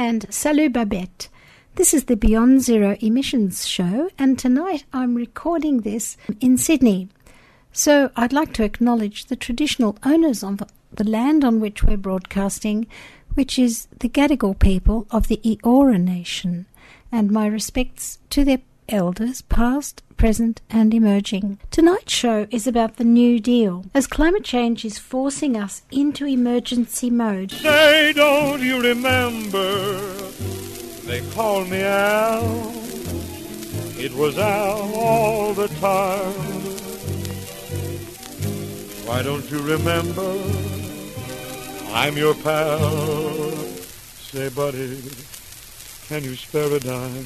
and salut Babette. This is the Beyond Zero Emissions show, and tonight I'm recording this in Sydney. So I'd like to acknowledge the traditional owners of the land on which we're broadcasting, which is the Gadigal people of the Eora Nation, and my respects to their elders, past, present, and emerging. Tonight's show is about the New Deal, as climate change is forcing us into emergency mode. Say, don't you remember? They called me Al. It was Al all the time. Why don't you remember? I'm your pal. Say, buddy, can you spare a dime?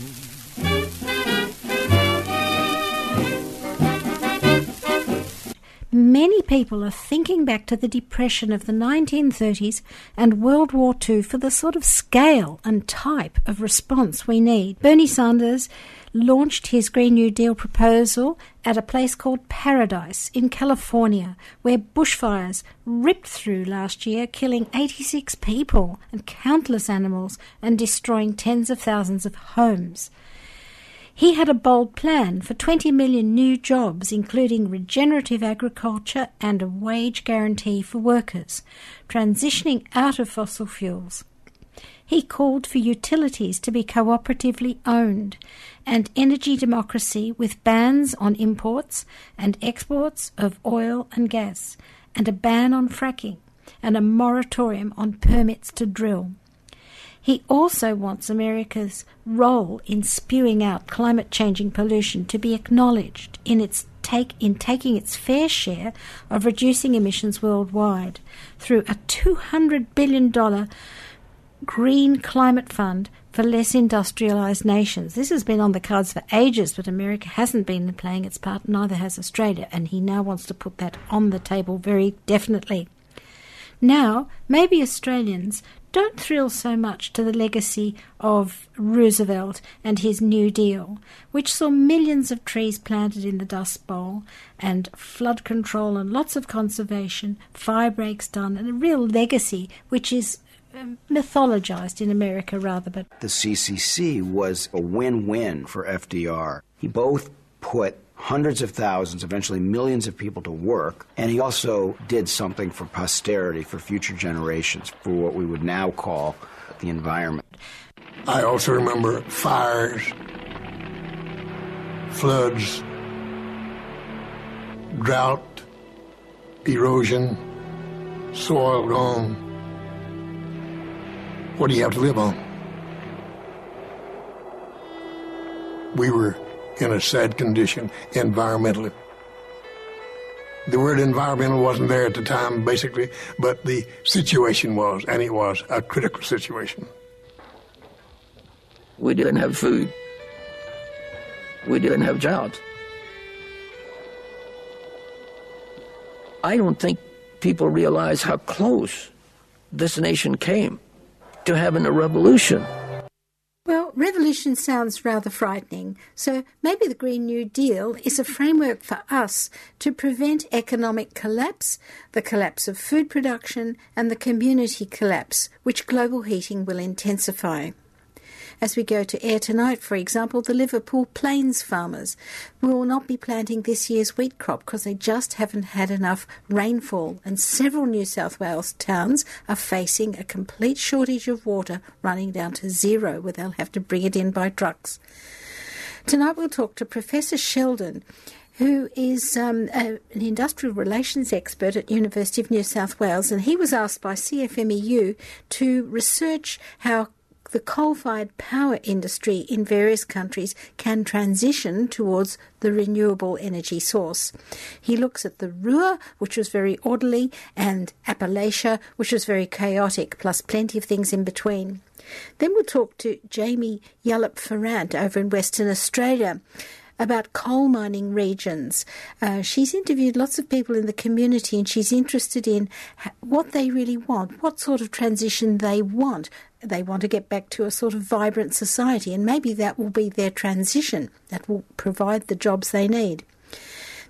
Many people are thinking back to the Depression of the 1930s and World War II for the sort of scale and type of response we need. Bernie Sanders launched his Green New Deal proposal at a place called Paradise in California, where bushfires ripped through last year, killing 86 people and countless animals and destroying tens of thousands of homes. He had a bold plan for 20 million new jobs, including regenerative agriculture and a wage guarantee for workers, transitioning out of fossil fuels. He called for utilities to be cooperatively owned and energy democracy with bans on imports and exports of oil and gas, and a ban on fracking and a moratorium on permits to drill. He also wants America's role in spewing out climate changing pollution to be acknowledged in its take in taking its fair share of reducing emissions worldwide through a $200 billion green climate fund for less industrialized nations. This has been on the cards for ages, but America hasn't been playing its part, neither has Australia, and he now wants to put that on the table very definitely. Now, maybe Australians don't thrill so much to the legacy of Roosevelt and his New Deal, which saw millions of trees planted in the Dust Bowl and flood control and lots of conservation, fire breaks done, and a real legacy which is um, mythologized in America rather. But the CCC was a win-win for FDR. He both put hundreds of thousands, eventually millions of people to work. And he also did something for posterity, for future generations, for what we would now call the environment. I also remember fires, floods, drought, erosion, soil gone. What do you have to live on? We were in a sad condition environmentally. The word environmental wasn't there at the time, basically, but the situation was, and it was a critical situation. We didn't have food. We didn't have jobs. I don't think people realize how close this nation came to having a revolution. Revolution sounds rather frightening, so maybe the Green New Deal is a framework for us to prevent economic collapse, the collapse of food production, and the community collapse, which global heating will intensify. As we go to air tonight, for example, the Liverpool Plains farmers will not be planting this year's wheat crop because they just haven't had enough rainfall, and several New South Wales towns are facing a complete shortage of water running down to zero where they'll have to bring it in by trucks. Tonight we'll talk to Professor Sheldon who is um, a, an industrial relations expert at University of New South Wales, and he was asked by CFMEU to research how the coal fired power industry in various countries can transition towards the renewable energy source. He looks at the Ruhr, which was very orderly, and Appalachia, which was very chaotic, plus plenty of things in between. Then we'll talk to Jamie Yallop Ferrant over in Western Australia about coal mining regions. Uh, she's interviewed lots of people in the community and she's interested in what they really want, what sort of transition they want. They want to get back to a sort of vibrant society, and maybe that will be their transition that will provide the jobs they need.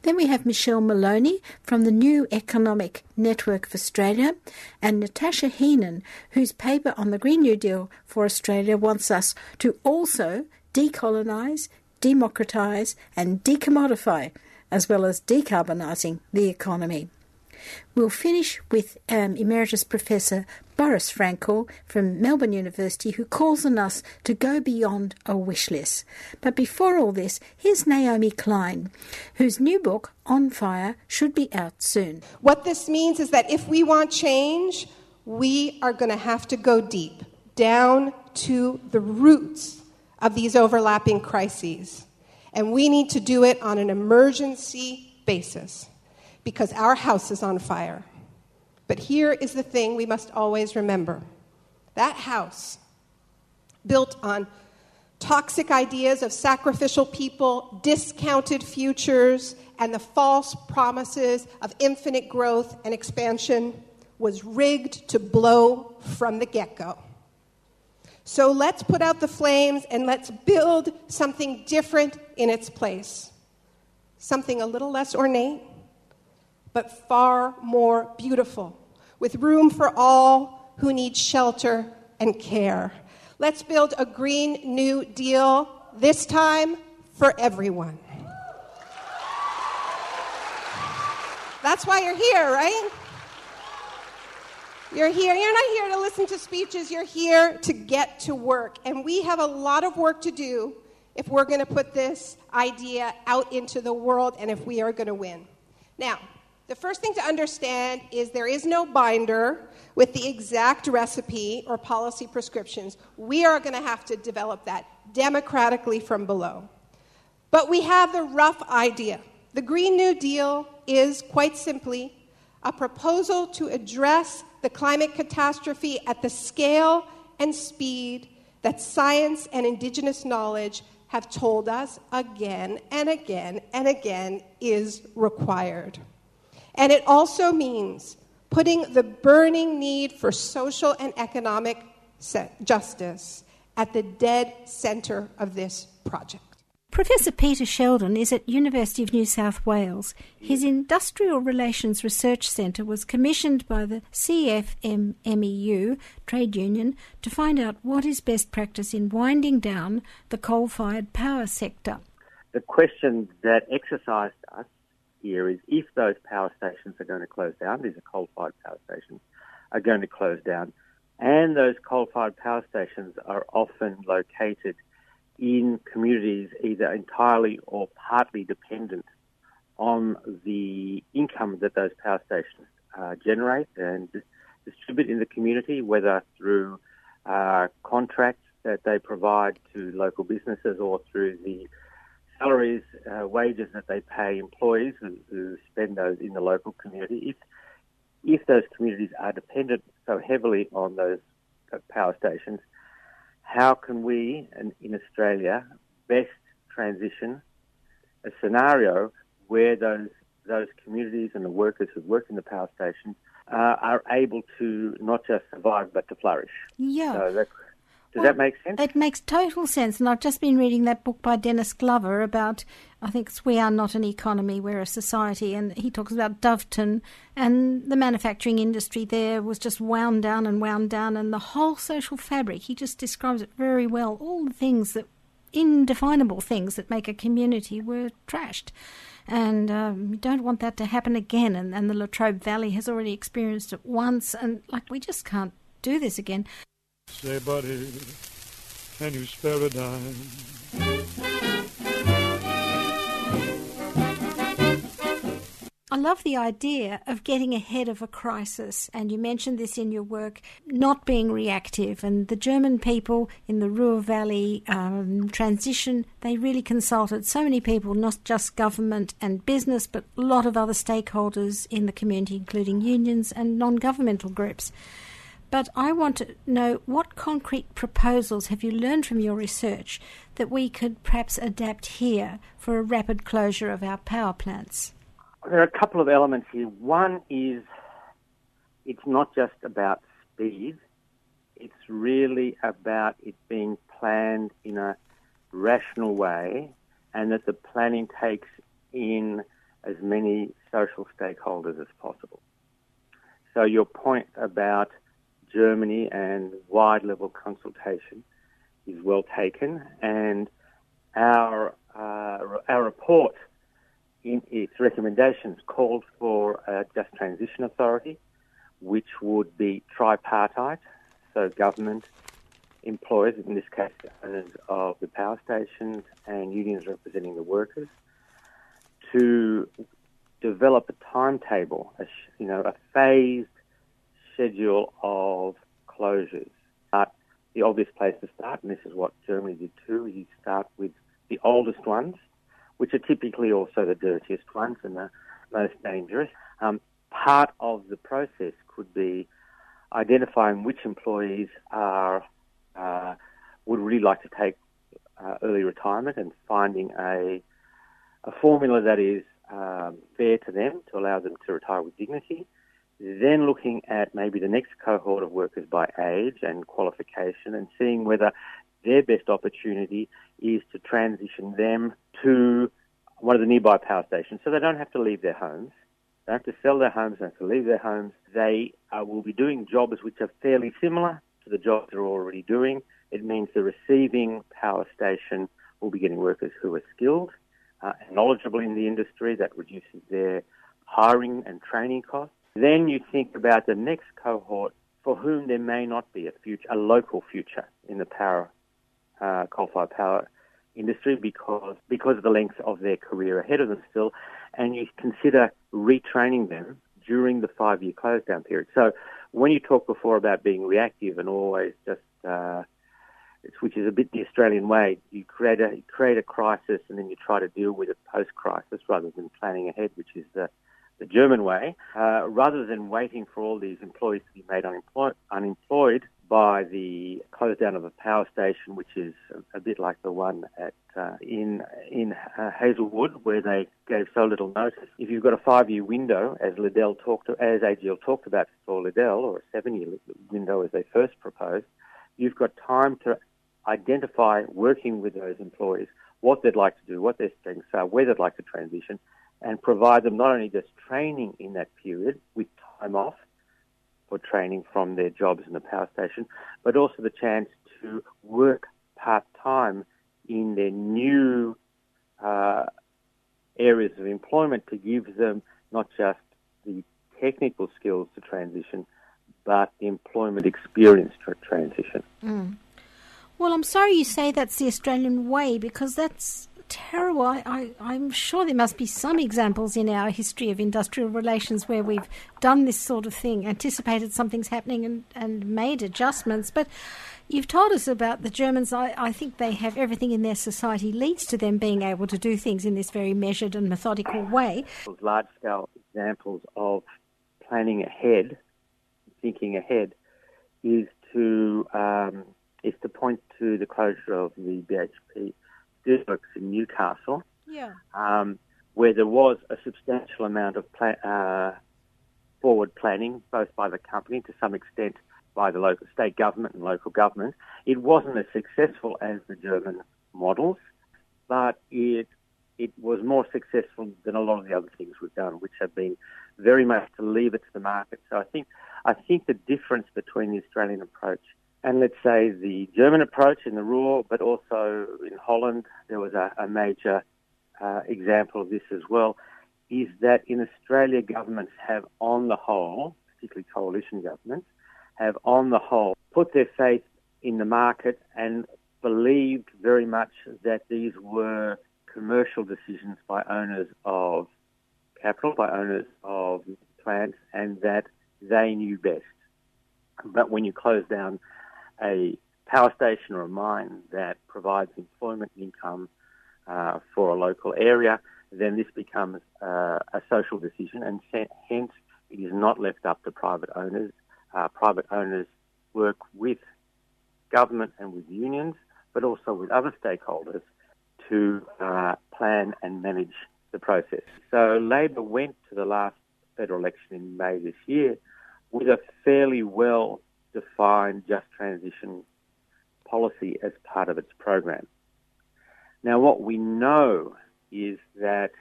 Then we have Michelle Maloney from the New Economic Network of Australia and Natasha Heenan, whose paper on the Green New Deal for Australia wants us to also decolonise, democratise, and decommodify, as well as decarbonising the economy. We'll finish with um, Emeritus Professor Boris Frankel from Melbourne University, who calls on us to go beyond a wish list. But before all this, here's Naomi Klein, whose new book, On Fire, should be out soon. What this means is that if we want change, we are going to have to go deep, down to the roots of these overlapping crises. And we need to do it on an emergency basis because our house is on fire. But here is the thing we must always remember that house, built on toxic ideas of sacrificial people, discounted futures, and the false promises of infinite growth and expansion, was rigged to blow from the get go. So let's put out the flames and let's build something different in its place. Something a little less ornate, but far more beautiful, with room for all who need shelter and care. Let's build a Green New Deal, this time for everyone. That's why you're here, right? You're here. You're not here to listen to speeches. You're here to get to work. And we have a lot of work to do if we're going to put this idea out into the world and if we are going to win. Now, the first thing to understand is there is no binder with the exact recipe or policy prescriptions. We are going to have to develop that democratically from below. But we have the rough idea. The Green New Deal is quite simply a proposal to address the climate catastrophe at the scale and speed that science and indigenous knowledge have told us again and again and again is required. And it also means putting the burning need for social and economic justice at the dead center of this project. Professor Peter Sheldon is at University of New South Wales. His Industrial Relations Research Centre was commissioned by the CFMMEU trade union to find out what is best practice in winding down the coal-fired power sector. The question that exercised us here is if those power stations are going to close down, these are coal-fired power stations, are going to close down, and those coal-fired power stations are often located – in communities either entirely or partly dependent on the income that those power stations uh, generate and distribute in the community, whether through uh, contracts that they provide to local businesses or through the salaries, uh, wages that they pay employees who, who, spend those in the local community. If, if those communities are dependent so heavily on those uh, power stations, how can we in, in Australia best transition a scenario where those those communities and the workers who work in the power stations uh, are able to not just survive but to flourish. Yeah. So does well, that make sense? It makes total sense. And I've just been reading that book by Dennis Glover about, I think it's We Are Not an Economy, We're a Society. And he talks about Doveton and the manufacturing industry there was just wound down and wound down. And the whole social fabric, he just describes it very well. All the things that, indefinable things that make a community were trashed. And um, we don't want that to happen again. And, and the Latrobe Valley has already experienced it once. And like, we just can't do this again. Say, buddy, can you spare a dime? I love the idea of getting ahead of a crisis, and you mentioned this in your work, not being reactive. And the German people in the Ruhr Valley um, transition, they really consulted so many people, not just government and business, but a lot of other stakeholders in the community, including unions and non governmental groups. But I want to know what concrete proposals have you learned from your research that we could perhaps adapt here for a rapid closure of our power plants? There are a couple of elements here. One is it's not just about speed, it's really about it being planned in a rational way and that the planning takes in as many social stakeholders as possible. So, your point about Germany and wide level consultation is well taken, and our, uh, our report in its recommendations called for a just transition authority, which would be tripartite, so government, employers, in this case owners of the power stations, and unions representing the workers, to develop a timetable, a, you know, a phased schedule of closures. But the obvious place to start, and this is what Germany did too, is you start with the oldest ones, which are typically also the dirtiest ones and the most dangerous. Um, part of the process could be identifying which employees are uh, would really like to take uh, early retirement and finding a a formula that is um, fair to them to allow them to retire with dignity. Then looking at maybe the next cohort of workers by age and qualification and seeing whether their best opportunity is to transition them to one of the nearby power stations so they don't have to leave their homes. They have to sell their homes, they have to leave their homes. They uh, will be doing jobs which are fairly similar to the jobs they're already doing. It means the receiving power station will be getting workers who are skilled uh, and knowledgeable in the industry. That reduces their hiring and training costs. Then you think about the next cohort for whom there may not be a future, a local future in the power uh, coal-fired power industry because because of the length of their career ahead of them still, and you consider retraining them during the five-year close down period. So when you talked before about being reactive and always just uh, which is a bit the Australian way, you create a create a crisis and then you try to deal with it post-crisis rather than planning ahead, which is the the German way, uh, rather than waiting for all these employees to be made unemployed, unemployed by the close down of a power station, which is a, bit like the one at uh, in in uh, Hazelwood, where they gave so little notice. If you've got a five-year window, as Liddell talked, as AGL talked about for Liddell, or a seven-year window as they first proposed, you've got time to identify, working with those employees, what they'd like to do, what their strengths are, where they'd like to transition, and provide them not only just training in that period with time off for training from their jobs in the power station, but also the chance to work part time in their new uh, areas of employment to give them not just the technical skills to transition, but the employment experience to transition. Mm. Well, I'm sorry you say that's the Australian way because that's terrible. I, am sure there must be some examples in our history of industrial relations where we've done this sort of thing, anticipated something's happening and, and made adjustments. But you've told us about the Germans. I, I think they have everything in their society leads to them being able to do things in this very measured and methodical way. Large scale examples of planning ahead, thinking ahead, is to um, is to point to the closure of the BHP steelworks in Newcastle, yeah. um, where there was a substantial amount of pla- uh, forward planning, both by the company to some extent by the local state government and local government. It wasn't as successful as the German models, but it it was more successful than a lot of the other things we've done, which have been very much to leave it to the market. So I think I think the difference between the Australian approach and let's say the German approach in the Ruhr, but also in Holland, there was a, a major uh, example of this as well, is that in Australia, governments have on the whole, particularly coalition governments, have on the whole put their faith in the market and believed very much that these were commercial decisions by owners of capital, by owners of plants, and that they knew best. But when you close down a power station or a mine that provides employment income uh, for a local area, then this becomes uh, a social decision, and hence it is not left up to private owners. Uh, private owners work with government and with unions, but also with other stakeholders to uh, plan and manage the process. So Labor went to the last federal election in May this year with a fairly well defined just transition policy as part of its program. Now, what we know is that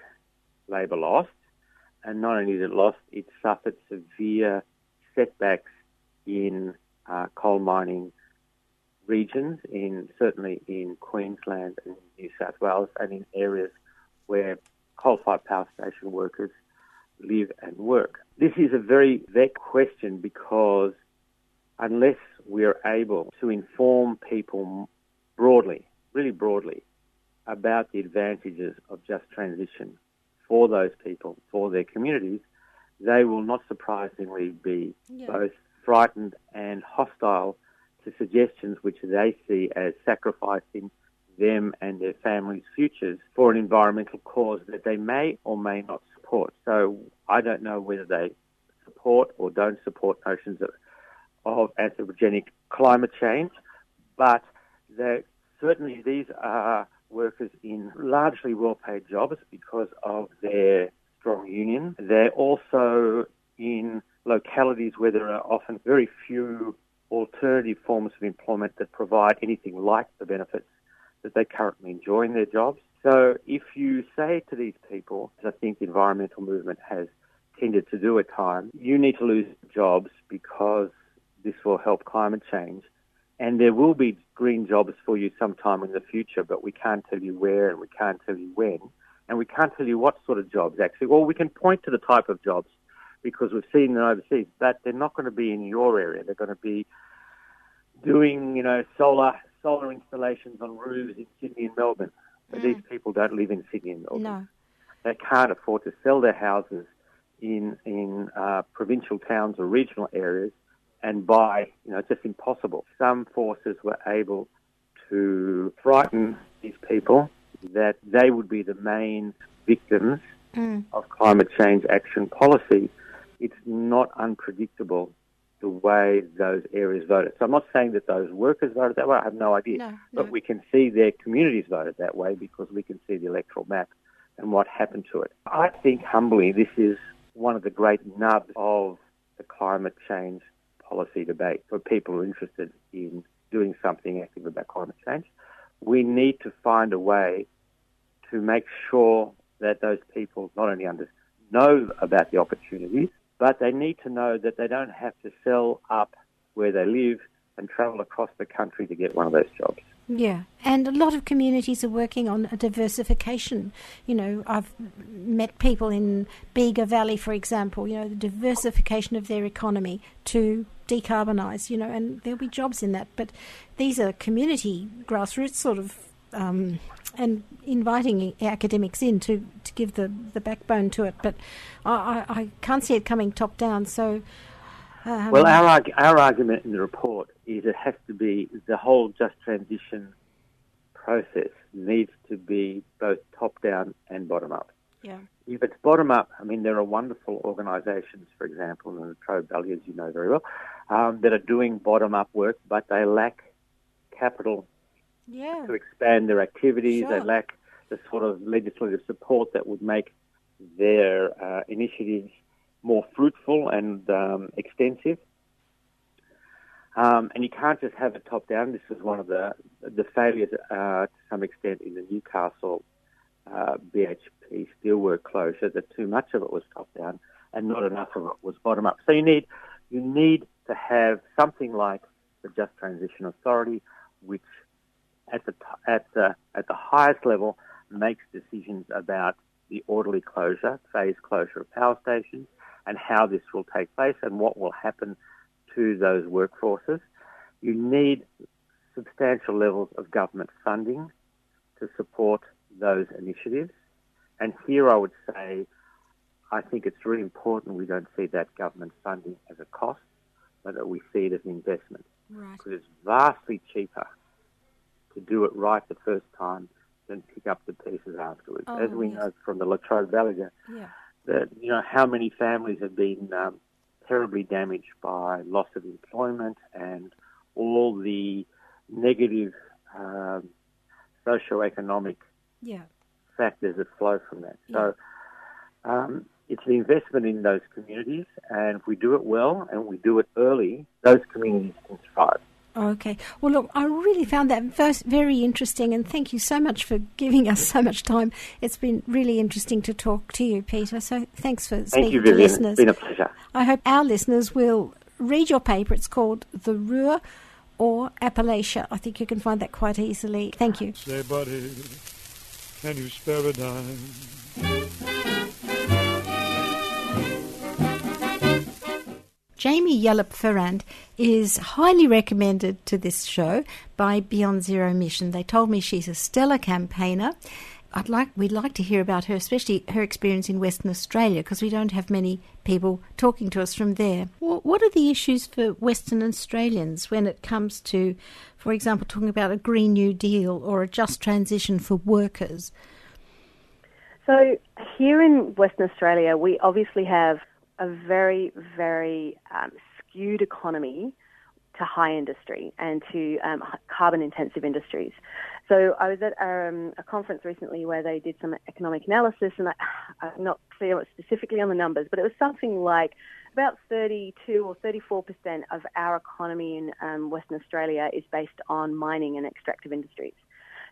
Labor lost, and not only did it lost, it suffered severe setbacks in uh, coal mining regions, in certainly in Queensland and New South Wales, and in areas where coal-fired power station workers live and work. This is a very vexed question because unless we are able to inform people broadly, really broadly, about the advantages of just transition for those people, for their communities, they will not surprisingly be yeah. both frightened and hostile to suggestions which they see as sacrificing them and their families' futures for an environmental cause that they may or may not support. So I don't know whether they support or don't support notions of, of anthropogenic climate change, but certainly these are workers in largely well-paid jobs because of their strong union. They're also in localities where there are often very few alternative forms of employment that provide anything like the benefits that they currently enjoy in their jobs. So if you say to these people, as I think the environmental movement has tended to do at times, you need to lose jobs because this will help climate change. And there will be green jobs for you sometime in the future, but we can't tell you where and we can't tell you when. And we can't tell you what sort of jobs actually. Well, we can point to the type of jobs because we've seen them overseas, but they're not going to be in your area. They're going to be doing, you know, solar solar installations on roofs in Sydney and Melbourne. But mm. these people don't live in Sydney and Melbourne. No. They can't afford to sell their houses in in uh, provincial towns or regional areas and buy. You know, it's just impossible. Some forces were able to frighten these people that they would be the main victims mm. of climate change action policy. It's not unpredictable the way those areas voted. So I'm not saying that those workers voted that way. I have no idea. No, no. But we can see their communities voted that way because we can see the electoral map and what happened to it. I think humbly this is one of the great nubs of the climate change policy debate for people who are interested in doing something active about climate change. We need to find a way to make sure that those people not only know about the opportunities, but they need to know that they don't have to sell up where they live and travel across the country to get one of those jobs. Yeah, and a lot of communities are working on a diversification. You know, I've met people in Bega Valley, for example, you know, the diversification of their economy to decarbonise, you know, and there'll be jobs in that. But these are community grassroots sort of um, and inviting academics in to, to give the, the backbone to it. But I, I can't see it coming top down. So, um, well, our our argument in the report is it has to be the whole just transition process needs to be both top down and bottom up. Yeah. If it's bottom up, I mean, there are wonderful organisations, for example, in the Latrobe Valley, as you know very well, um, that are doing bottom up work, but they lack capital yeah. to expand their activities. Sure. They lack the sort of legislative support that would make their uh, initiatives more fruitful and um, extensive. Um, and you can't just have it top down. This was one of the the failures uh, to some extent in the Newcastle uh, BHP steelwork closure. That too much of it was top down and not enough of it was bottom up. So you need you need to have something like the Just Transition Authority, which at the at the at the highest level makes decisions about the orderly closure, phase closure of power stations, and how this will take place and what will happen to those workforces. You need substantial levels of government funding to support those initiatives. And here I would say I think it's really important we don't see that government funding as a cost, but that we see it as an investment. Right. Because it's vastly cheaper to do it right the first time than pick up the pieces afterwards. Oh, as we yes. know from the Latrobe Valley, Yeah. that you know how many families have been um, terribly damaged by loss of employment and all the negative um, socio-economic Yeah. factors that flow from that. So um, it's an investment in those communities, and if we do it well and we do it early, those communities can thrive. Okay. Well, look, I really found that very interesting, and thank you so much for giving us so much time. It's been really interesting to talk to you, Peter. So thanks for Thank speaking you, to Vivian. listeners. It's been a pleasure. I hope our listeners will read your paper. It's called The Ruhr or Appalachia. I think you can find that quite easily. Thank you. Say, buddy, can you spare a dime? Jamie Yallop Ferrand is highly recommended to this show by Beyond Zero Emissions. They told me she's a stellar campaigner. I'd like we'd like to hear about her, especially her experience in Western Australia, because we don't have many people talking to us from there. Wh- What are the issues for Western Australians when it comes to, for example, talking about a Green New Deal or a just transition for workers? So here in Western Australia, we obviously have a very, very um, skewed economy to high industry and to um, carbon intensive industries. So I was at um, a conference recently where they did some economic analysis, and I, I'm not clear specifically on the numbers, but it was something like about 32 or 34 percent of our economy in um, Western Australia is based on mining and extractive industries.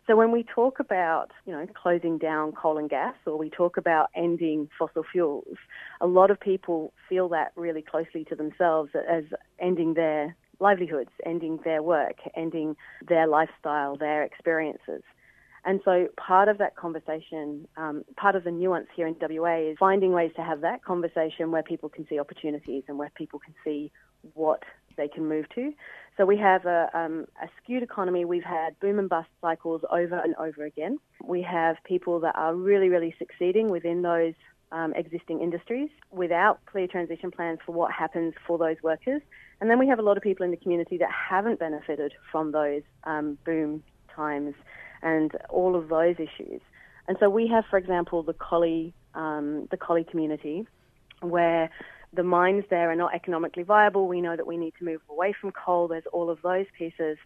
So when we talk about, you know, closing down coal and gas or we talk about ending fossil fuels, a lot of people feel that really closely to themselves as ending their livelihoods, ending their work, ending their lifestyle, their experiences. And so part of that conversation, um, part of the nuance here in WA is finding ways to have that conversation where people can see opportunities and where people can see what they can move to. So we have a, um, a skewed economy. We've had boom and bust cycles over and over again. We have people that are really, really succeeding within those um, existing industries without clear transition plans for what happens for those workers. And then we have a lot of people in the community that haven't benefited from those um, boom times and all of those issues. And so we have, for example, the Collie, um, the Collie community, where the mines there are not economically viable. We know that we need to move away from coal. There's all of those pieces.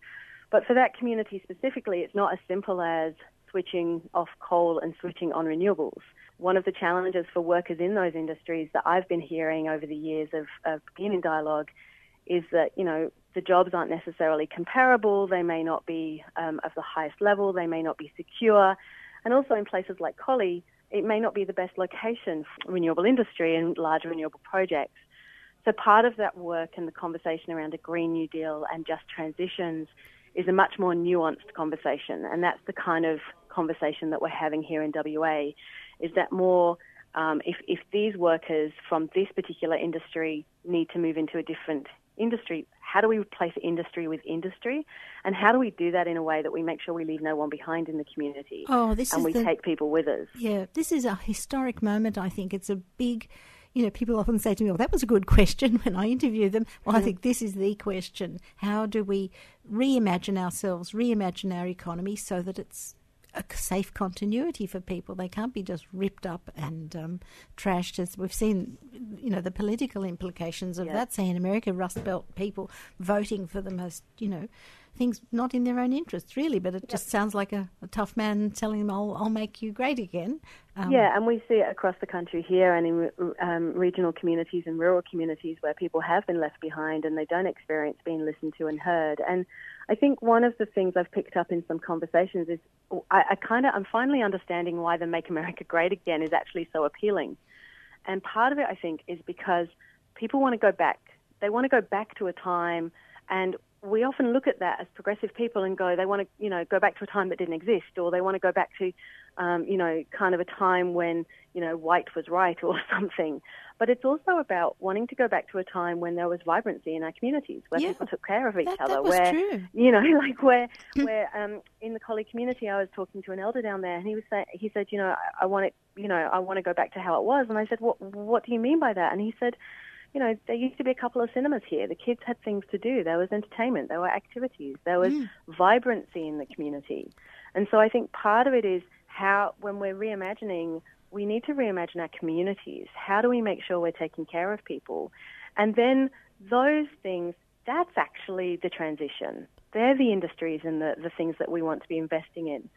But for that community specifically, it's not as simple as switching off coal and switching on renewables. One of the challenges for workers in those industries that I've been hearing over the years of, of being in dialogue is that, you know, the jobs aren't necessarily comparable. They may not be um, of the highest level. They may not be secure. And also in places like Collie, it may not be the best location for renewable industry and large renewable projects. So part of that work and the conversation around a Green New Deal and just transitions is a much more nuanced conversation. And that's the kind of conversation that we're having here in WA, is that more um, if, if these workers from this particular industry need to move into a different industry, how do we replace industry with industry? And how do we do that in a way that we make sure we leave no one behind in the community? Oh, this and is we the- take people with us. Yeah, this is a historic moment. I think it's a big. You know, people often say to me, "Well, that was a good question." When I interview them, well, I think this is the question: How do we reimagine ourselves, reimagine our economy, so that it's a safe continuity for people? They can't be just ripped up and um, trashed, as we've seen. You know, the political implications of Yeah. that. Say in America, Rust Belt people voting for the most, you know, things not in their own interests, really. But it just sounds like a, a tough man telling them, "I'll, I'll make you great again." Um, yeah, and we see it across the country here and in um, regional communities and rural communities where people have been left behind and they don't experience being listened to and heard. And I think one of the things I've picked up in some conversations is oh, I, I kind of I'm finally understanding why the Make America Great Again is actually so appealing. And part of it, I think, is because people want to go back. They want to go back to a time and we often look at that as progressive people and go, they want to, you know, go back to a time that didn't exist, or they want to go back to, um, you know, kind of a time when, you know, white was right or something. But it's also about wanting to go back to a time when there was vibrancy in our communities, where Yeah. people took care of each That- other, that was where, true. you know, like where, where um, in the Collie community, I was talking to an elder down there, and he was saying, he said, you know, I, I want it, you know, I want to go back to how it was, and I said, what, what do you mean by that? And he said, you know, there used to be a couple of cinemas here. The kids had things to do. There was entertainment. There were activities. There was vibrancy in the community. And so I think part of it is how, when we're reimagining, we need to reimagine our communities. How do we make sure we're taking care of people? And then those things, that's actually the transition. They're the industries and the, the things that we want to be investing in.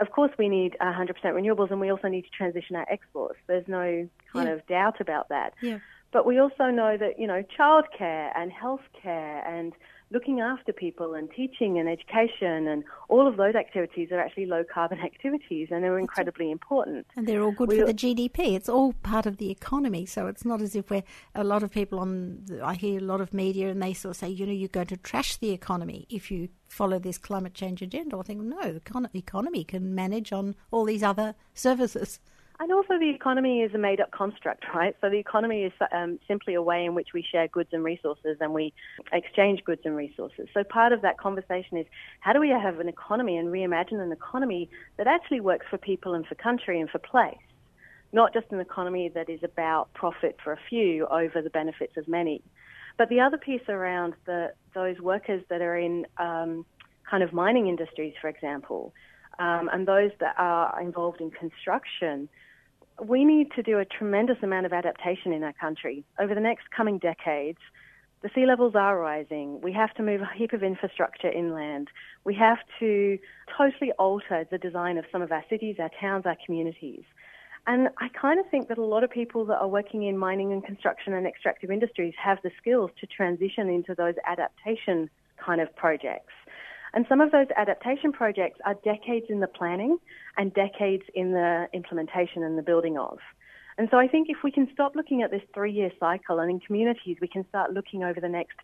Of course, we need 100% renewables and we also need to transition our exports. There's no kind Yeah. of doubt about that. Yeah. But we also know that, you know, childcare and healthcare and looking after people and teaching and education and all of those activities are actually low carbon activities and they're incredibly important. And they're all good We- for the GDP. It's all part of the economy. So it's not as if we're a lot of people on. The, I hear a lot of media, and they sort of say, you know, you're going to trash the economy if you follow this climate change agenda. I think no, the econ- economy can manage on all these other services. And also, the economy is a made up construct, right? So, the economy is um, simply a way in which we share goods and resources and we exchange goods and resources. So, part of that conversation is how do we have an economy and reimagine an economy that actually works for people and for country and for place? Not just an economy that is about profit for a few over the benefits of many. But the other piece around the, those workers that are in um, kind of mining industries, for example, um, and those that are involved in construction, we need to do a tremendous amount of adaptation in our country. Over the next coming decades, the sea levels are rising. We have to move a heap of infrastructure inland. We have to totally alter the design of some of our cities, our towns, our communities. And I kind of think that a lot of people that are working in mining and construction and extractive industries have the skills to transition into those adaptation kind of projects. And some of those adaptation projects are decades in the planning and decades in the implementation and the building of. And so I think if we can stop looking at this three year cycle and in communities we can start looking over the next,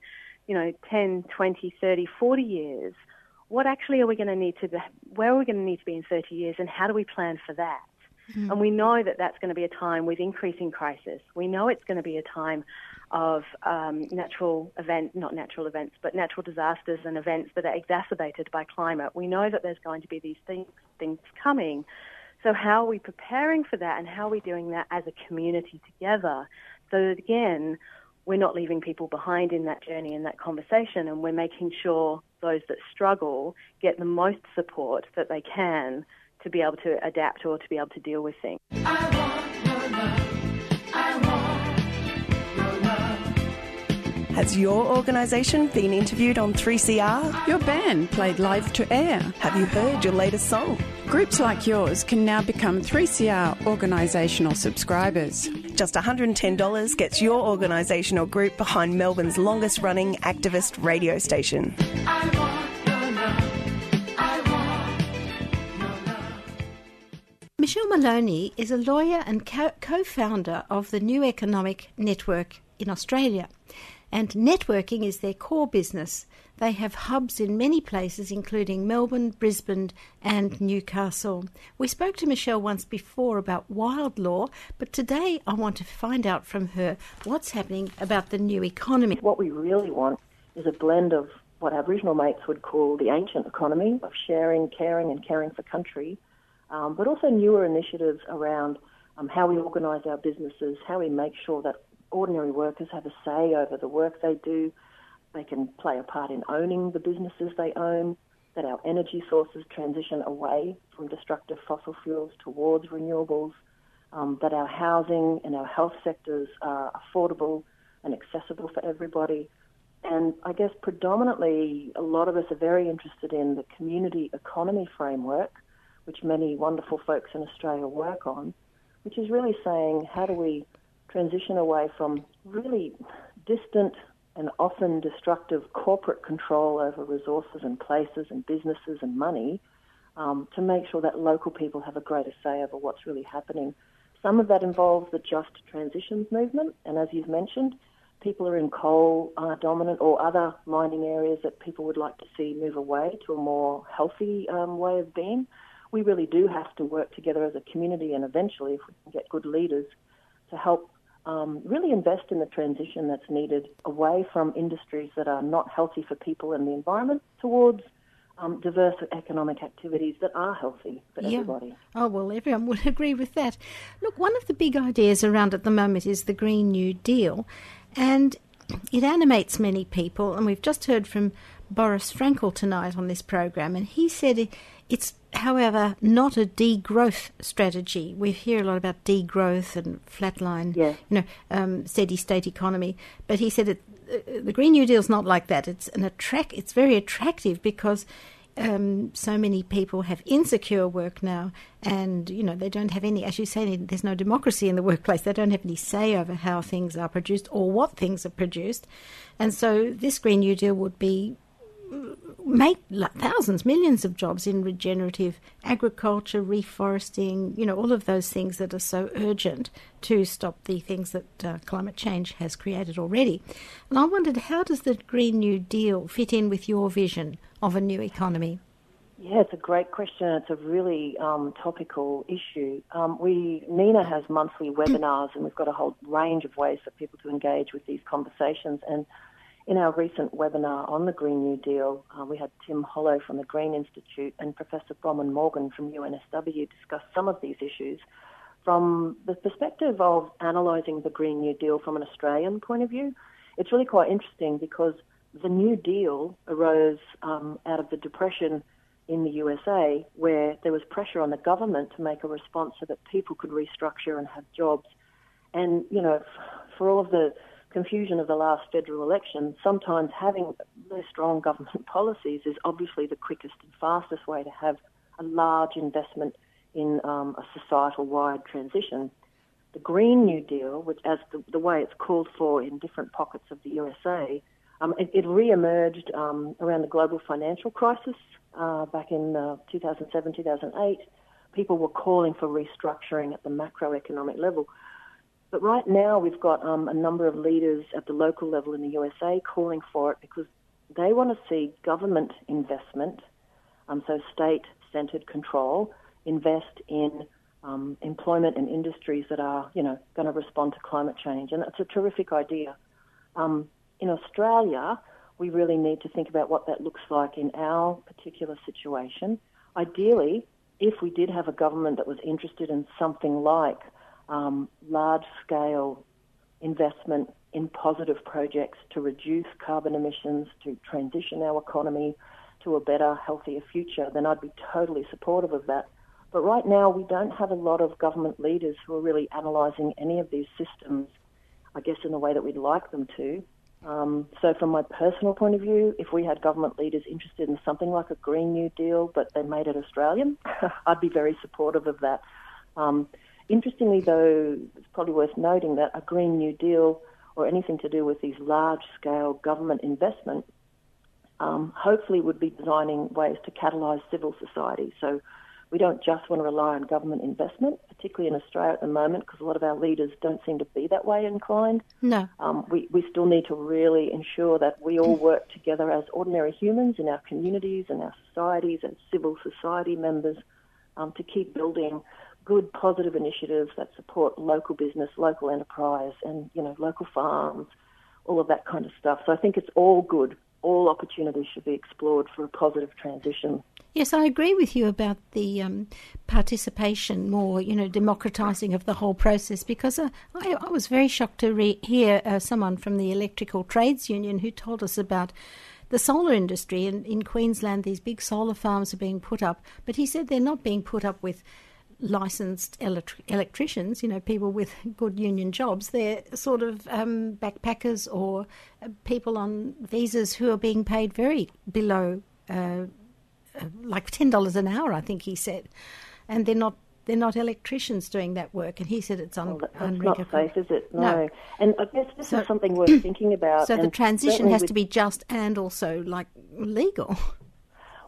you know, 10, 20, 30, 40 years, what actually are we going to need to be, where are we going to need to be in 30 years and how do we plan for that? Mm-hmm. And we know that that's going to be a time with increasing crisis. We know it's going to be a time of um, natural events, not natural events, but natural disasters and events that are exacerbated by climate. We know that there's going to be these things, things coming. So how are we preparing for that and how are we doing that as a community together so that again, we're not leaving people behind in that journey and that conversation and we're making sure those that struggle get the most support that they can to be able to adapt or to be able to deal with things. Has your organisation been interviewed on 3CR? Your band played live to air. Have you heard your latest song? Groups like yours can now become 3CR organisational subscribers. Just $110 gets your organisation or group behind Melbourne's longest running activist radio station. Michelle Maloney is a lawyer and co founder of the New Economic Network in Australia. And networking is their core business. They have hubs in many places, including Melbourne, Brisbane, and Newcastle. We spoke to Michelle once before about wild law, but today I want to find out from her what's happening about the new economy. What we really want is a blend of what Aboriginal mates would call the ancient economy of sharing, caring, and caring for country, um, but also newer initiatives around um, how we organise our businesses, how we make sure that ordinary workers have a say over the work they do. They can play a part in owning the businesses they own, that our energy sources transition away from destructive fossil fuels towards renewables, um, that our housing and our health sectors are affordable and accessible for everybody. And I guess predominantly, a lot of us are very interested in the community economy framework, which many wonderful folks in Australia work on, which is really saying how do we transition away from really distant and often destructive corporate control over resources and places and businesses and money um, to make sure that local people have a greater say over what's really happening. Some of that involves the just transitions movement, and as you've mentioned, people are in coal uh, dominant or other mining areas that people would like to see move away to a more healthy um, way of being, we really do have to work together as a community and eventually, if we can get good leaders, to help um, really invest in the transition that's needed away from industries that are not healthy for people and the environment towards um, diverse economic activities that are healthy for Yeah. everybody. Oh, well, everyone would agree with that. Look, one of the big ideas around at the moment is the Green New Deal, and it animates many people. And we've just heard from Boris Frankel tonight on this program, and he said it's, however, not a degrowth strategy. We hear a lot about degrowth and flatline, Yeah. you know, um, steady state economy. But he said it, uh, the Green New Deal's not like that. It's an attract. It's very attractive because um, so many people have insecure work now, and you know they don't have any. As you say, there's no democracy in the workplace. They don't have any say over how things are produced or what things are produced, and so this Green New Deal would be make thousands, millions of jobs in regenerative agriculture, reforesting, you know, all of those things that are so urgent to stop the things that uh, climate change has created already. And I wondered, how does the Green New Deal fit in with your vision of a new economy? Yeah, it's a great question. It's a really um, topical issue. Um, we NENA has monthly webinars, and we've got a whole range of ways for people to engage with these conversations. And in our recent webinar on the Green New Deal, uh, we had Tim Hollo from the Green Institute and Professor Bronwen Morgan from UNSW discuss some of these issues from the perspective of analysing the Green New Deal from an Australian point of view. It's really quite interesting because the New Deal arose um, out of the Depression in the USA, where there was pressure on the government to make a response so that people could restructure and have jobs. And, you know, for all of the confusion of the last federal election, sometimes having really strong government policies is obviously the quickest and fastest way to have a large investment in um, a societal wide transition. The Green New Deal, which as the, the way it's called for in different pockets of the USA, um, it, it re-emerged um, around the global financial crisis uh, back in uh, 2007, 2008. People were calling for restructuring at the macroeconomic level. But right now, we've got um, a number of leaders at the local level in the USA calling for it because they want to see government investment, um, so state centered control, invest in um, employment and industries that are, you know, going to respond to climate change. And it's a terrific idea. Um, in Australia, we really need to think about what that looks like in our particular situation. Ideally, if we did have a government that was interested in something like um, large scale investment in positive projects to reduce carbon emissions, to transition our economy to a better, healthier future, then I'd be totally supportive of that. But right now, we don't have a lot of government leaders who are really analysing any of these systems, I guess, in the way that we'd like them to. Um, so, from my personal point of view, if we had government leaders interested in something like a Green New Deal, but they made it Australian, I'd be very supportive of that. Um, interestingly, though, it's probably worth noting that a Green New Deal or anything to do with these large scale government investment um, hopefully would be designing ways to catalyse civil society. So, we don't just want to rely on government investment, particularly in Australia at the moment, because a lot of our leaders don't seem to be that way inclined. No. Um, we, we still need to really ensure that we all work together as ordinary humans in our communities and our societies as civil society members um, to keep building good, positive initiatives that support local business, local enterprise, and you know local farms, all of that kind of stuff. So I think it's all good. All opportunities should be explored for a positive transition. Yes, I agree with you about the um, participation, more you know, democratising of the whole process. Because uh, I, I, was very shocked to re- hear uh, someone from the Electrical Trades Union who told us about the solar industry in, in Queensland. These big solar farms are being put up, but he said they're not being put up with licensed electric- electricians, you know, people with good union jobs. They're sort of um, backpackers or uh, people on visas who are being paid very below. Uh, like ten dollars an hour, I think he said, and they're not they're not electricians doing that work. And he said it's un- well, that's not safe, is it? No. No. And I guess this So- is something worth thinking about. So the transition has to be just and also like legal.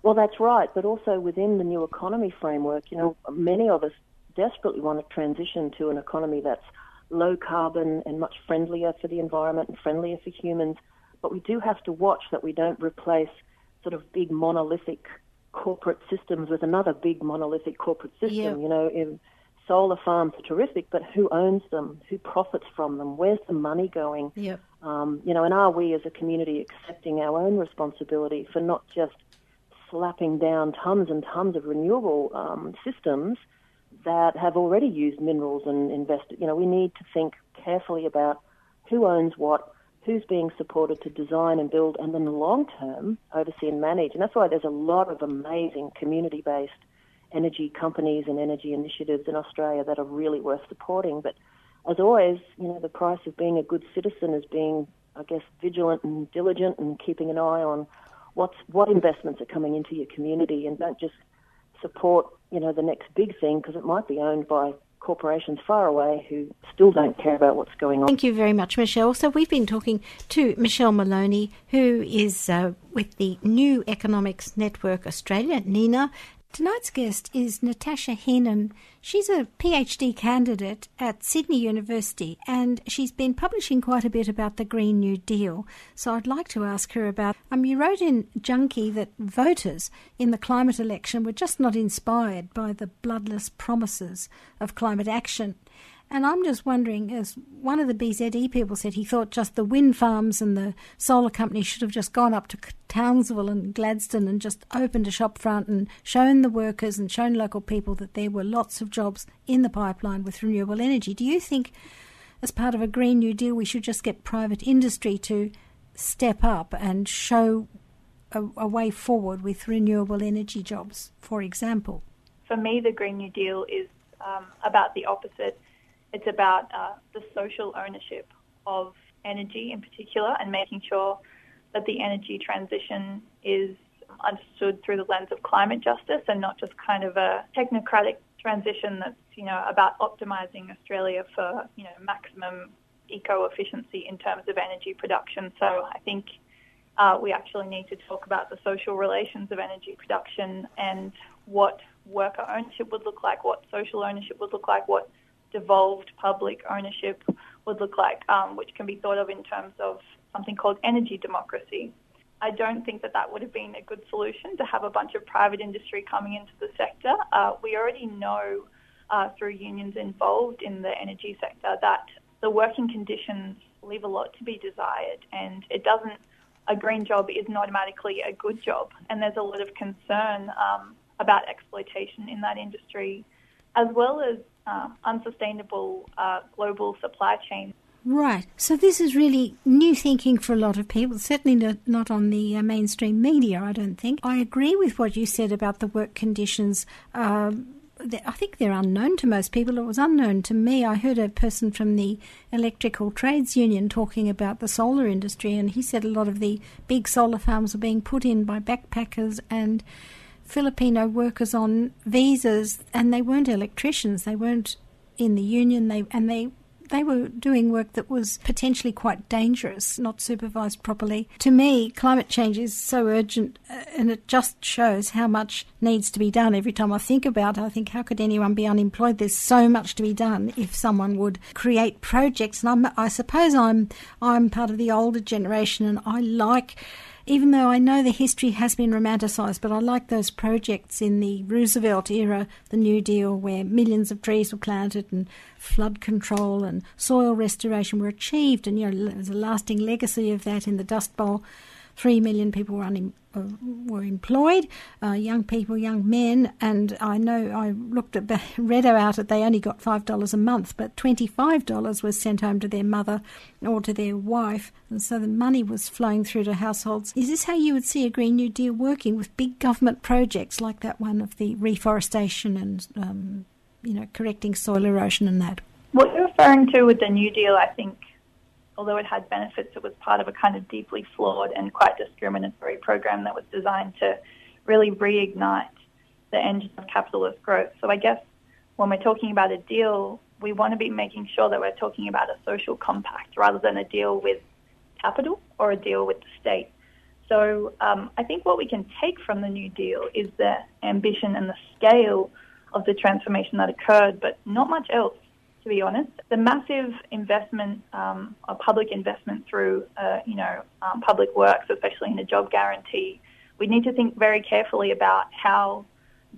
Well, that's right, but also within the new economy framework, you know, many of us desperately want to transition to an economy that's low carbon and much friendlier for the environment and friendlier for humans. But we do have to watch that we don't replace sort of big monolithic corporate systems with another big monolithic corporate system. Yep. You know, in solar farms are terrific, but who owns them? Who profits from them? Where's the money going? Yep. Um, you know, and are we as a community accepting our own responsibility for not just slapping down tons and tons of renewable um, systems that have already used minerals and invested? You know, we need to think carefully about who owns what, who's being supported to design and build, and then long term oversee and manage. And that's why there's a lot of amazing community based energy companies and energy initiatives in Australia that are really worth supporting. But as always, you know, the price of being a good citizen is being, I guess, vigilant and diligent and keeping an eye on what's what investments are coming into your community, and don't just support, you know, the next big thing because it might be owned by corporations far away who still don't care about what's going on. Thank you very much, Michelle. So we've been talking to Michelle Maloney, who is uh, with the New Economics Network Australia, NENA, Tonight's guest is Natasha Heenan. She's a PhD candidate at Sydney University and she's been publishing quite a bit about the Green New Deal. So I'd like to ask her about. Um, you wrote in Junkee that voters in the climate election were just not inspired by the bloodless promises of climate action. And I'm just wondering, as one of the BZE people said, he thought just the wind farms and the solar companies should have just gone up to Townsville and Gladstone and just opened a shop front and shown the workers and shown local people that there were lots of jobs in the pipeline with renewable energy. Do you think, as part of a Green New Deal, we should just get private industry to step up and show a, a way forward with renewable energy jobs, for example? For me, the Green New Deal is um, about the opposite it's about uh, the social ownership of energy in particular and making sure that the energy transition is understood through the lens of climate justice and not just kind of a technocratic transition that's, you know, about optimizing Australia for, you know, maximum eco efficiency in terms of energy production. So I think uh, we actually need to talk about the social relations of energy production and what worker ownership would look like, what social ownership would look like, what devolved public ownership would look like, um, which can be thought of in terms of something called energy democracy. I don't think that that would have been a good solution to have a bunch of private industry coming into the sector. Uh, we already know uh, through unions involved in the energy sector that the working conditions leave a lot to be desired, and it doesn't. A green job isn't automatically a good job, and there's a lot of concern um, about exploitation in that industry, as well as uh, unsustainable uh, global supply chain. Right. So this is really new thinking for a lot of people, certainly not on the uh, mainstream media, I don't think. I agree with what you said about the work conditions. Um, I think they're unknown to most people. It was unknown to me. I heard a person from the Electrical Trades Union talking about the solar industry, and he said a lot of the big solar farms are being put in by backpackers and Filipino workers on visas, and they weren't electricians. They weren't in the union. They and they they were doing work that was potentially quite dangerous, not supervised properly. To me, climate change is so urgent, uh, and it just shows how much needs to be done. Every time I think about it, I think, how could anyone be unemployed? There's so much to be done if someone would create projects. And I'm, I suppose I'm I'm part of the older generation, and I like even though I know the history has been romanticised, but I like those projects in the Roosevelt era, the New Deal, where millions of trees were planted and flood control and soil restoration were achieved, and you know there's a lasting legacy of that in the Dust Bowl. Three million people were unemployed uh, were employed, uh, young people, young men, and I know I looked at read out that they only got five dollars a month, but twenty five dollars was sent home to their mother or to their wife, and so the money was flowing through to households. Is this how you would see a Green New Deal working with big government projects like that one of the reforestation and um, you know correcting soil erosion and that? What you're referring to with the New Deal, I think although it had benefits, it was part of a kind of deeply flawed and quite discriminatory program that was designed to really reignite the engine of capitalist growth. So I guess when we're talking about a deal, we want to be making sure that we're talking about a social compact rather than a deal with capital or a deal with the state. So um, I think what we can take from the New Deal is the ambition and the scale of the transformation that occurred, but not much else. To be honest. The massive investment, um, or public investment through, uh, you know, um, public works, especially in a job guarantee, we need to think very carefully about how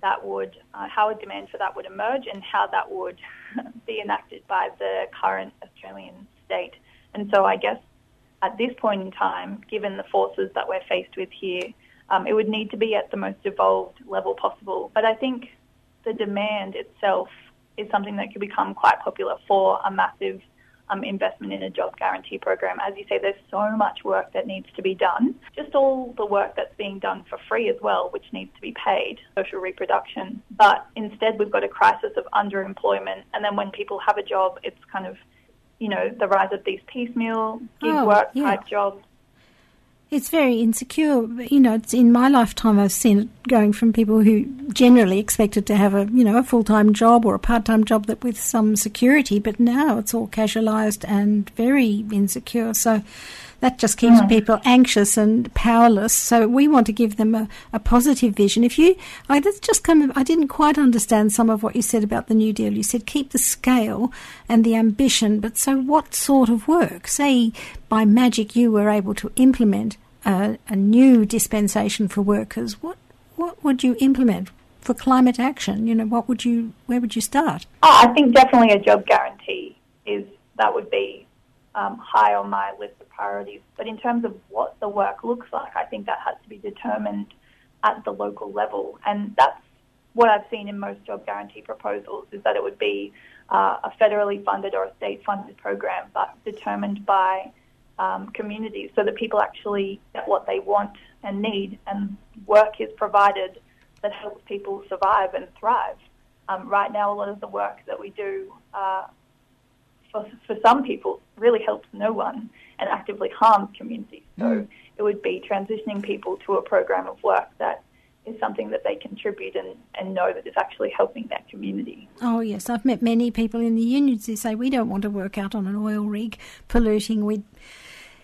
that would, uh, how a demand for that would emerge and how that would be enacted by the current Australian state. And so I guess at this point in time, given the forces that we're faced with here, um, it would need to be at the most evolved level possible. But I think the demand itself is something that could become quite popular for a massive um, investment in a job guarantee program. As you say, there's so much work that needs to be done. Just all the work that's being done for free as well, which needs to be paid, social reproduction. But instead, we've got a crisis of underemployment. And then when people have a job, it's kind of, you know, the rise of these piecemeal gig Oh, work yeah. type jobs. It's very insecure. You know, it's in my lifetime I've seen it going from people who generally expected to have a you know a full time job or a part time job that with some security, but now it's all casualised and very insecure. So that just keeps Mm. people anxious and powerless. So we want to give them a, a positive vision. If you, I that's just kind of, I didn't quite understand some of what you said about the New Deal. You said keep the scale and the ambition, but so what sort of work? Say by magic you were able to implement a, a new dispensation for workers. What what would you implement for climate action? You know, what would you, where would you start? Oh, I think definitely a job guarantee is that would be um, high on my list of priorities. But in terms of what the work looks like, I think that has to be determined at the local level, and that's what I've seen in most job guarantee proposals is that it would be uh, a federally funded or a state funded program, but determined by um, communities so that people actually get what they want and need, and work is provided that helps people survive and thrive. Um, right now, a lot of the work that we do uh, for, for some people really helps no one and actively harms communities. So hmm. it would be transitioning people to a program of work that is something that they contribute and, and know that is actually helping their community. Oh, yes. I've met many people in the unions who say we don't want to work out on an oil rig polluting. We'd,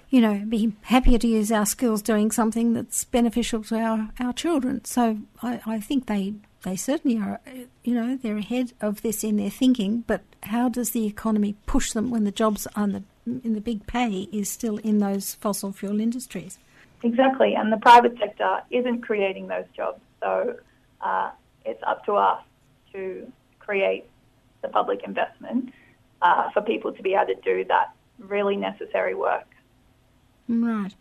you know, be happier to use our skills doing something that's beneficial to our, our children. So I, I think they, they certainly are, you know, they're ahead of this in their thinking. But how does the economy push them when the jobs on the, in the big pay is still in those fossil fuel industries? Exactly, and the private sector isn't creating those jobs, so uh, it's up to us to create the public investment uh, for people to be able to do that really necessary work. Right.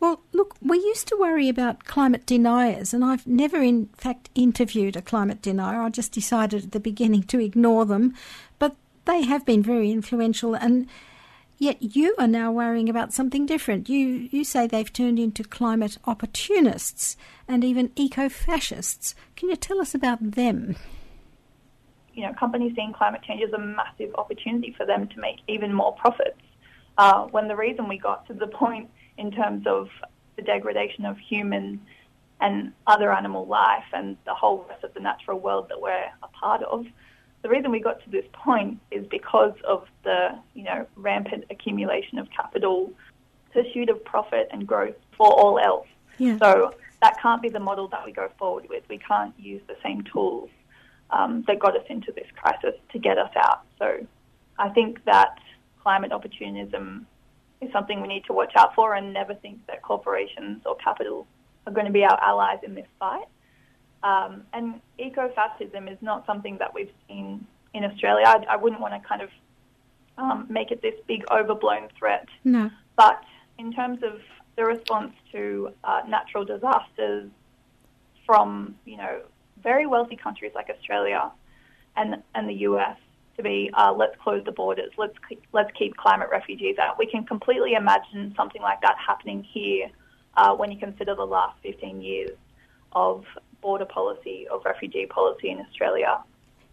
Well, look, we used to worry about climate deniers, and I've never, in fact, interviewed a climate denier. I just decided at the beginning to ignore them, but they have been very influential, and yet you are now worrying about something different. You you say they've turned into climate opportunists and even eco-fascists. Can you tell us about them? You know, companies seeing climate change as a massive opportunity for them to make even more profits. Uh, when the reason we got to the point in terms of the degradation of human and other animal life and the whole rest of the natural world that we're a part of, the reason we got to this point is because of the you know rampant accumulation of capital, pursuit of profit and growth for all else. Yeah. So that can't be the model that we go forward with. We can't use the same tools um, that got us into this crisis to get us out. So I think that climate opportunism is something we need to watch out for and never think that corporations or capital are going to be our allies in this fight. Um, and eco-fascism is not something that we've seen in Australia. I, I wouldn't want to kind of um, make it this big overblown threat. No. But in terms of the response to uh, natural disasters from, you know, very wealthy countries like Australia and, and the US to be, uh, let's close the borders, let's, keep, let's keep climate refugees out. We can completely imagine something like that happening here uh, when you consider the last 15 years of border policy, of refugee policy in Australia.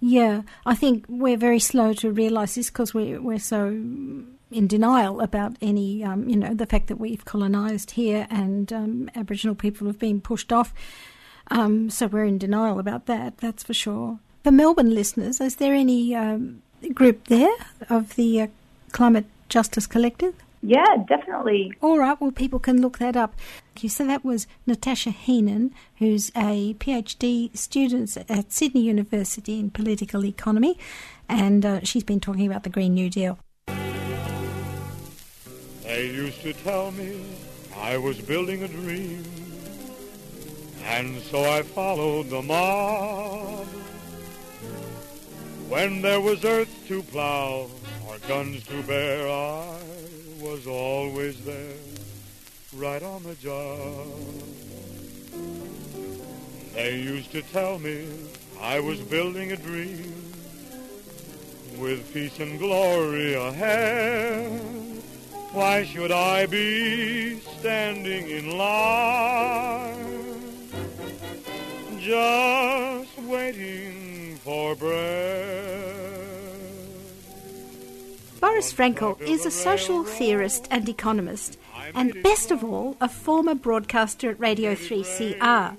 Yeah, I think we're very slow to realise this because we're, we're so in denial about any, um, you know, the fact that we've colonised here and um, Aboriginal people have been pushed off. Um, so we're in denial about that, that's for sure. For Melbourne listeners, is there any um, group there of the uh, Climate Justice Collective? Yeah, definitely. All right, well, people can look that up. like. So that was Natasha Heenan, who's a PhD student at Sydney University in political economy, and uh, she's been talking about the Green New Deal. They used to tell me I was building a dream, and so I followed the mob. When there was earth to plow or guns to bear, I was always there, right on the job. They used to tell me I was building a dream with peace and glory ahead. Why should I be standing in line just waiting for bread? Boris Frankel is a social theorist and economist, and best of all, a former broadcaster at Radio 3CR.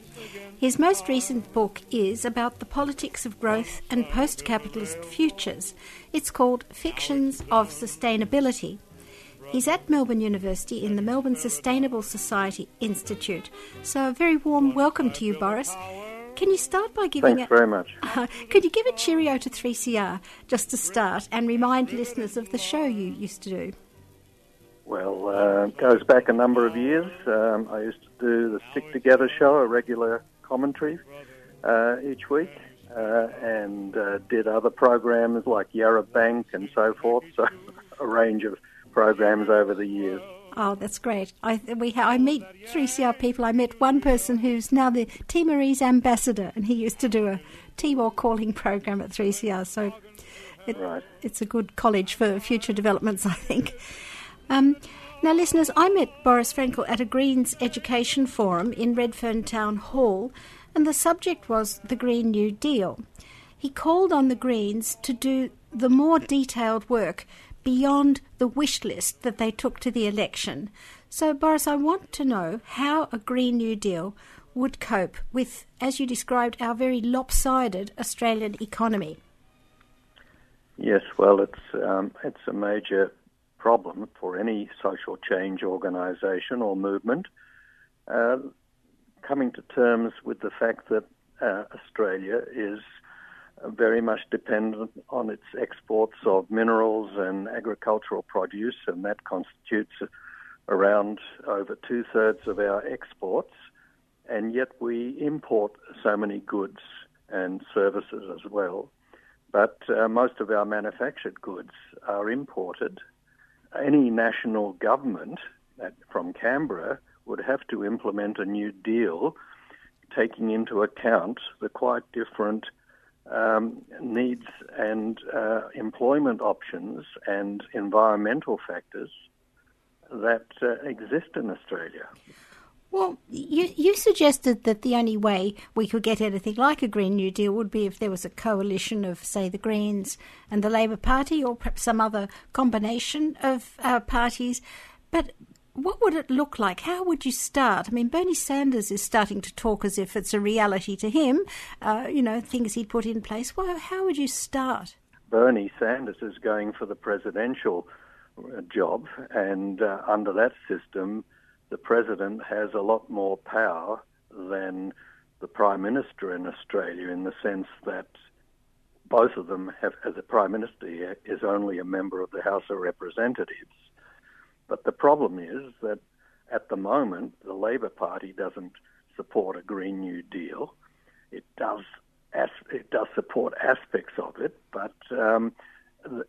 His most recent book is about the politics of growth and post capitalist futures. It's called Fictions of Sustainability. He's at Melbourne University in the Melbourne Sustainable Society Institute. So, a very warm welcome to you, Boris. Can you start by giving Thanks a, very much. Uh, could you give a cheerio to 3CR just to start and remind listeners of the show you used to do? Well, uh, it goes back a number of years. Um, I used to do the Stick Together show, a regular commentary uh, each week, uh, and uh, did other programs like Yarra Bank and so forth. So, a range of programs over the years. Oh, that's great. I we ha- I meet 3CR people. I met one person who's now the Timorese ambassador, and he used to do a Timor calling program at 3CR. So it, right. it's a good college for future developments, I think. Um, now, listeners, I met Boris Frankel at a Greens Education Forum in Redfern Town Hall, and the subject was the Green New Deal. He called on the Greens to do the more detailed work beyond the wish list that they took to the election. So, Boris, I want to know how a Green New Deal would cope with, as you described, our very lopsided Australian economy. Yes, well, it's um, it's a major problem for any social change organisation or movement. Uh, coming to terms with the fact that uh, Australia is very much dependent on its exports of minerals and agricultural produce, and that constitutes around over two thirds of our exports. And yet we import so many goods and services as well. But uh, most of our manufactured goods are imported. Any national government at, from Canberra would have to implement a new deal taking into account the quite different um, needs and uh, employment options and environmental factors that uh, exist in Australia. Well, you, you suggested that the only way we could get anything like a Green New Deal would be if there was a coalition of, say, the Greens and the Labor Party, or perhaps some other combination of uh, parties. But what would it look like? How would you start? I mean, Bernie Sanders is starting to talk as if it's a reality to him, uh, you know, things he'd put in place. Well, how would you start? Bernie Sanders is going for the presidential uh, job, and uh, under that system, the president has a lot more power than the prime minister in Australia in the sense that both of them have, as a prime minister, is only a member of the House of Representatives. But the problem is that at the moment, the Labor Party doesn't support a Green New Deal. It does, it does support aspects of it, but um,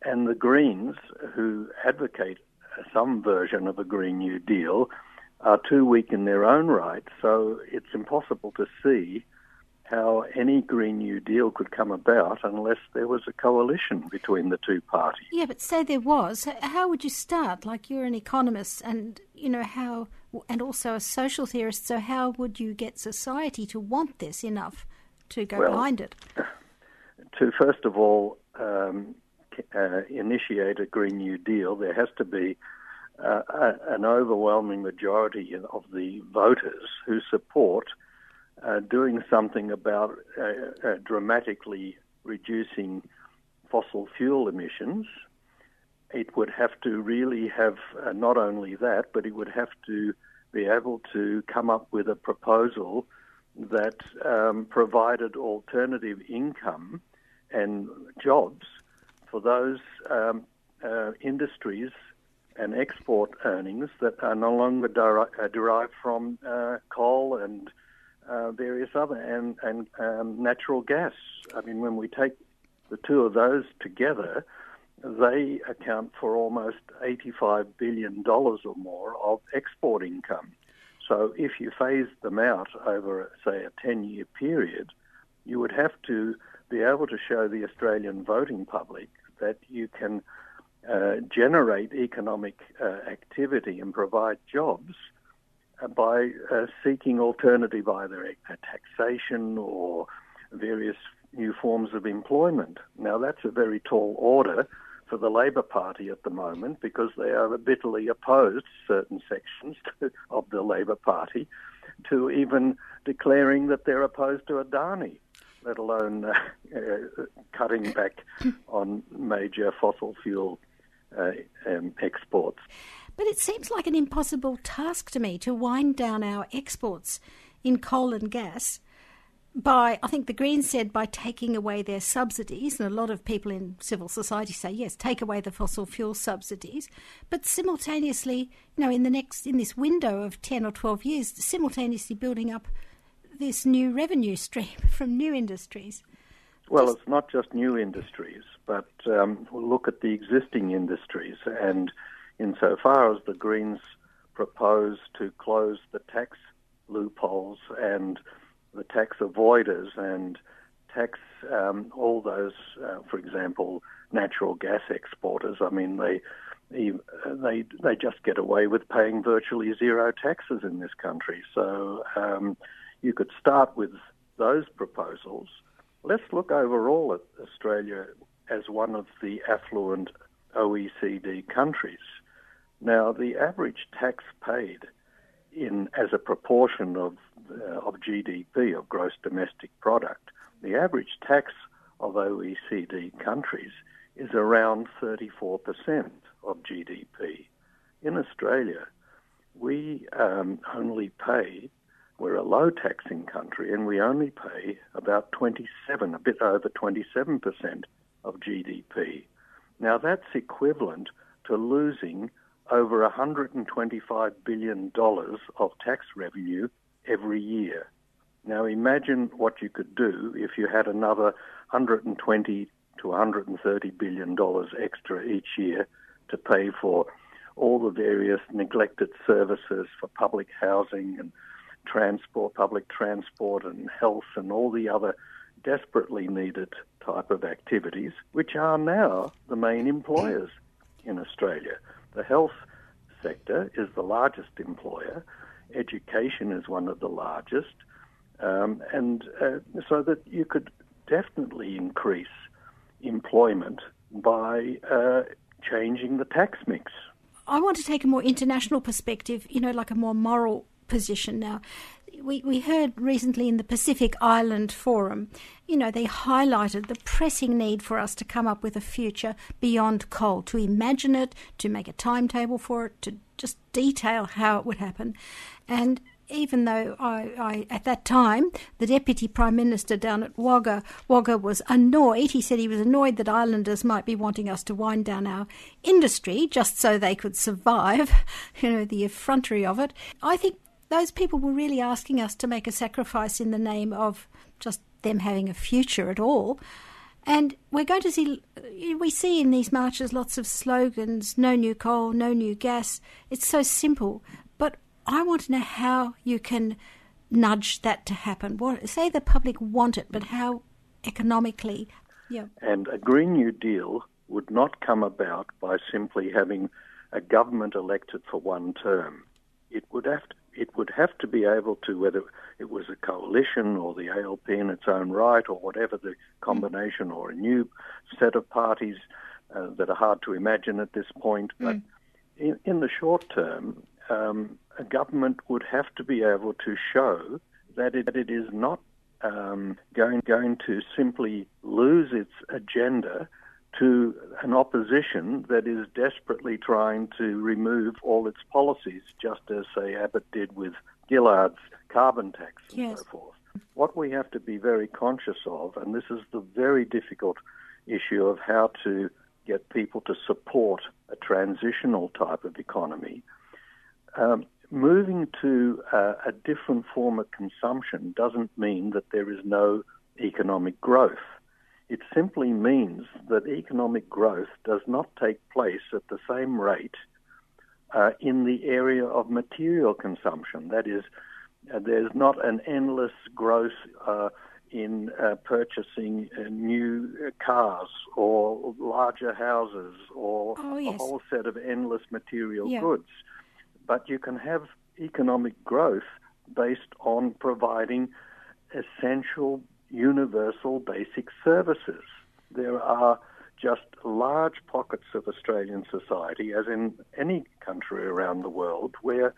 and the Greens, who advocate some version of a Green New Deal, are too weak in their own right. So it's impossible to see how any Green New Deal could come about unless there was a coalition between the two parties. Yeah, but say there was, how would you start? Like you're an economist, and you know how, and also a social theorist. So how would you get society to want this enough to go well, behind it? To first of all um, uh, initiate a Green New Deal, there has to be uh, an overwhelming majority of the voters who support uh, doing something about uh, uh, dramatically reducing fossil fuel emissions, it would have to really have uh, not only that, but it would have to be able to come up with a proposal that um, provided alternative income and jobs for those um, uh, industries and export earnings that are no longer deri- uh, derived from uh, coal and uh, various other and and um, natural gas. I mean, when we take the two of those together, they account for almost eighty-five billion dollars or more of export income. So, if you phase them out over, say, a ten-year period, you would have to be able to show the Australian voting public that you can uh, generate economic uh, activity and provide jobs by uh, seeking alternative either taxation or various new forms of employment. Now, that's a very tall order for the Labor Party at the moment because they are bitterly opposed, certain sections of the Labor Party, to even declaring that they're opposed to Adani let alone uh, uh, cutting back on major fossil fuel uh, um, exports. But it seems like an impossible task to me to wind down our exports in coal and gas by, I think the Greens said, by taking away their subsidies. And a lot of people in civil society say, yes, take away the fossil fuel subsidies. But simultaneously, you know, in the next, in this window of 10 or 12 years, simultaneously building up this new revenue stream from new industries? Well, it's not just new industries, but um, we'll look at the existing industries. And insofar as the Greens propose to close the tax loopholes and the tax avoiders and tax um, all those, uh, for example, natural gas exporters. I mean, they they they just get away with paying virtually zero taxes in this country. So um, you could start with those proposals. Let's look overall at Australia as one of the affluent OECD countries. Now, the average tax paid in as a proportion of uh, of GDP of gross domestic product, the average tax of OECD countries is around 34% of GDP. In Australia, we um, only pay we're a low taxing country and we only pay about 27, a bit over 27% of GDP. Now that's equivalent to losing over $125 billion of tax revenue every year. Now imagine what you could do if you had another 120 to 130 billion dollars extra each year to pay for all the various neglected services for public housing and transport, public transport, and health, and all the other desperately needed type of activities, which are now the main employers in Australia. The health sector is the largest employer, education is one of the largest, um, and uh, so that you could definitely increase employment by uh, changing the tax mix. I want to take a more international perspective, you know, like a more moral position now. We, we heard recently in the Pacific Island Forum, you know, they highlighted the pressing need for us to come up with a future beyond coal, to imagine it, to make a timetable for it, to just detail how it would happen. And even though I, I, at that time, the deputy prime minister down at Wagga, Wagga was annoyed. He said he was annoyed that islanders might be wanting us to wind down our industry just so they could survive. You know, the effrontery of it. I think those people were really asking us to make a sacrifice in the name of just them having a future at all. And we're going to see, we see in these marches lots of slogans no new coal, no new gas. It's so simple. But I want to know how you can nudge that to happen. What, say the public want it, but how economically? Yeah. And a Green New Deal would not come about by simply having a government elected for one term. It would have to it would have to be able to, whether it was a coalition or the ALP in its own right or whatever the combination or a new set of parties uh, that are hard to imagine at this point. But mm. in, in, the short term, um, a government would have to be able to show that it, that it is not um, going, going to simply lose its agenda to an opposition that is desperately trying to remove all its policies, just as, say, Abbott did with Gillard's carbon tax and Yes. so forth. What we have to be very conscious of, and this is the very difficult issue of how to get people to support a transitional type of economy, um, moving to uh, a different form of consumption doesn't mean that there is no economic growth. It simply means that economic growth does not take place at the same rate uh, in the area of material consumption. That is, uh, there's not an endless growth uh, in uh, purchasing uh, new uh, cars or larger houses or Oh, a whole set of endless material Yeah. goods. But you can have economic growth based on providing essential, universal, basic services. There are just large pockets of Australian society, as in any country around the world, where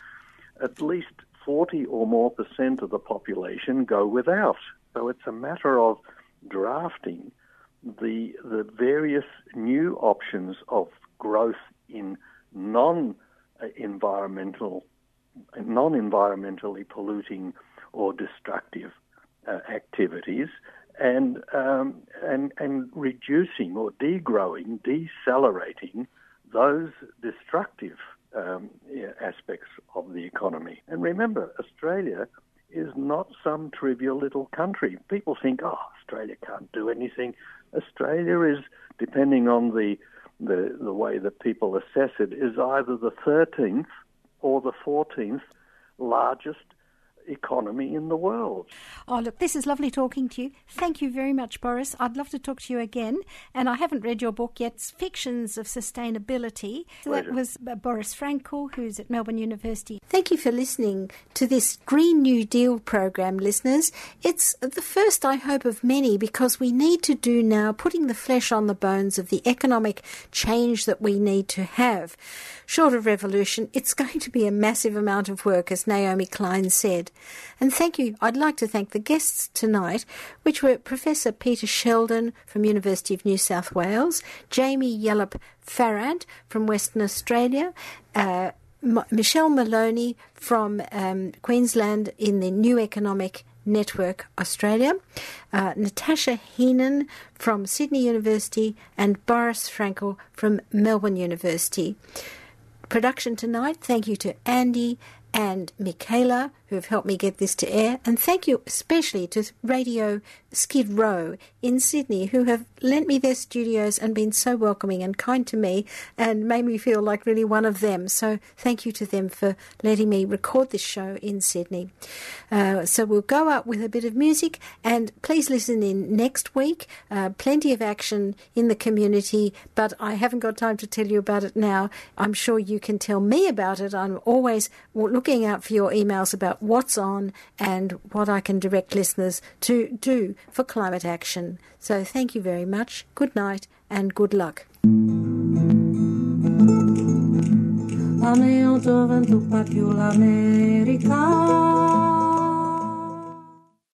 at least 40 or more percent of the population go without. So it's a matter of drafting the, the various new options of growth in non environmental, non environmentally polluting or destructive uh, activities and, um, and, and reducing or degrowing, decelerating those destructive um, aspects of the economy. And remember, Australia is not some trivial little country. People think, oh, Australia can't do anything. Australia is, depending on the, the, the way that people assess it, is either the 13th or the 14th largest economy in the world. Oh, look, this is lovely talking to you. Thank you very much, Boris. I'd love to talk to you again. And I haven't read your book yet, Fictions of Sustainability. So that was uh, Boris Frankel, who's at Melbourne University. Thank you for listening to this Green New Deal program, listeners. It's the first, I hope, of many because we need to do now putting the flesh on the bones of the economic change that we need to have. Short of revolution, it's going to be a massive amount of work, as Naomi Klein said. And thank you. I'd like to thank the guests tonight, which were Professor Peter Sheldon from University of New South Wales, Jamie Yellop Farad from Western Australia, uh, M- Michelle Maloney from um, Queensland in the New Economic Network Australia, uh, Natasha Heenan from Sydney University, and Boris Frankel from Melbourne University. Production tonight, thank you to Andy and Michaela who have helped me get this to air, and thank you especially to Radio Skid Row in Sydney who have lent me their studios and been so welcoming and kind to me and made me feel like really one of them. So thank you to them for letting me record this show in Sydney. Uh, so we'll go out with a bit of music and please listen in next week. Uh, plenty of action in the community, but I haven't got time to tell you about it now. I'm sure you can tell me about it. I'm always looking out for your emails about what's on and what I can direct listeners to do for climate action. So thank you very much. Good night and good luck.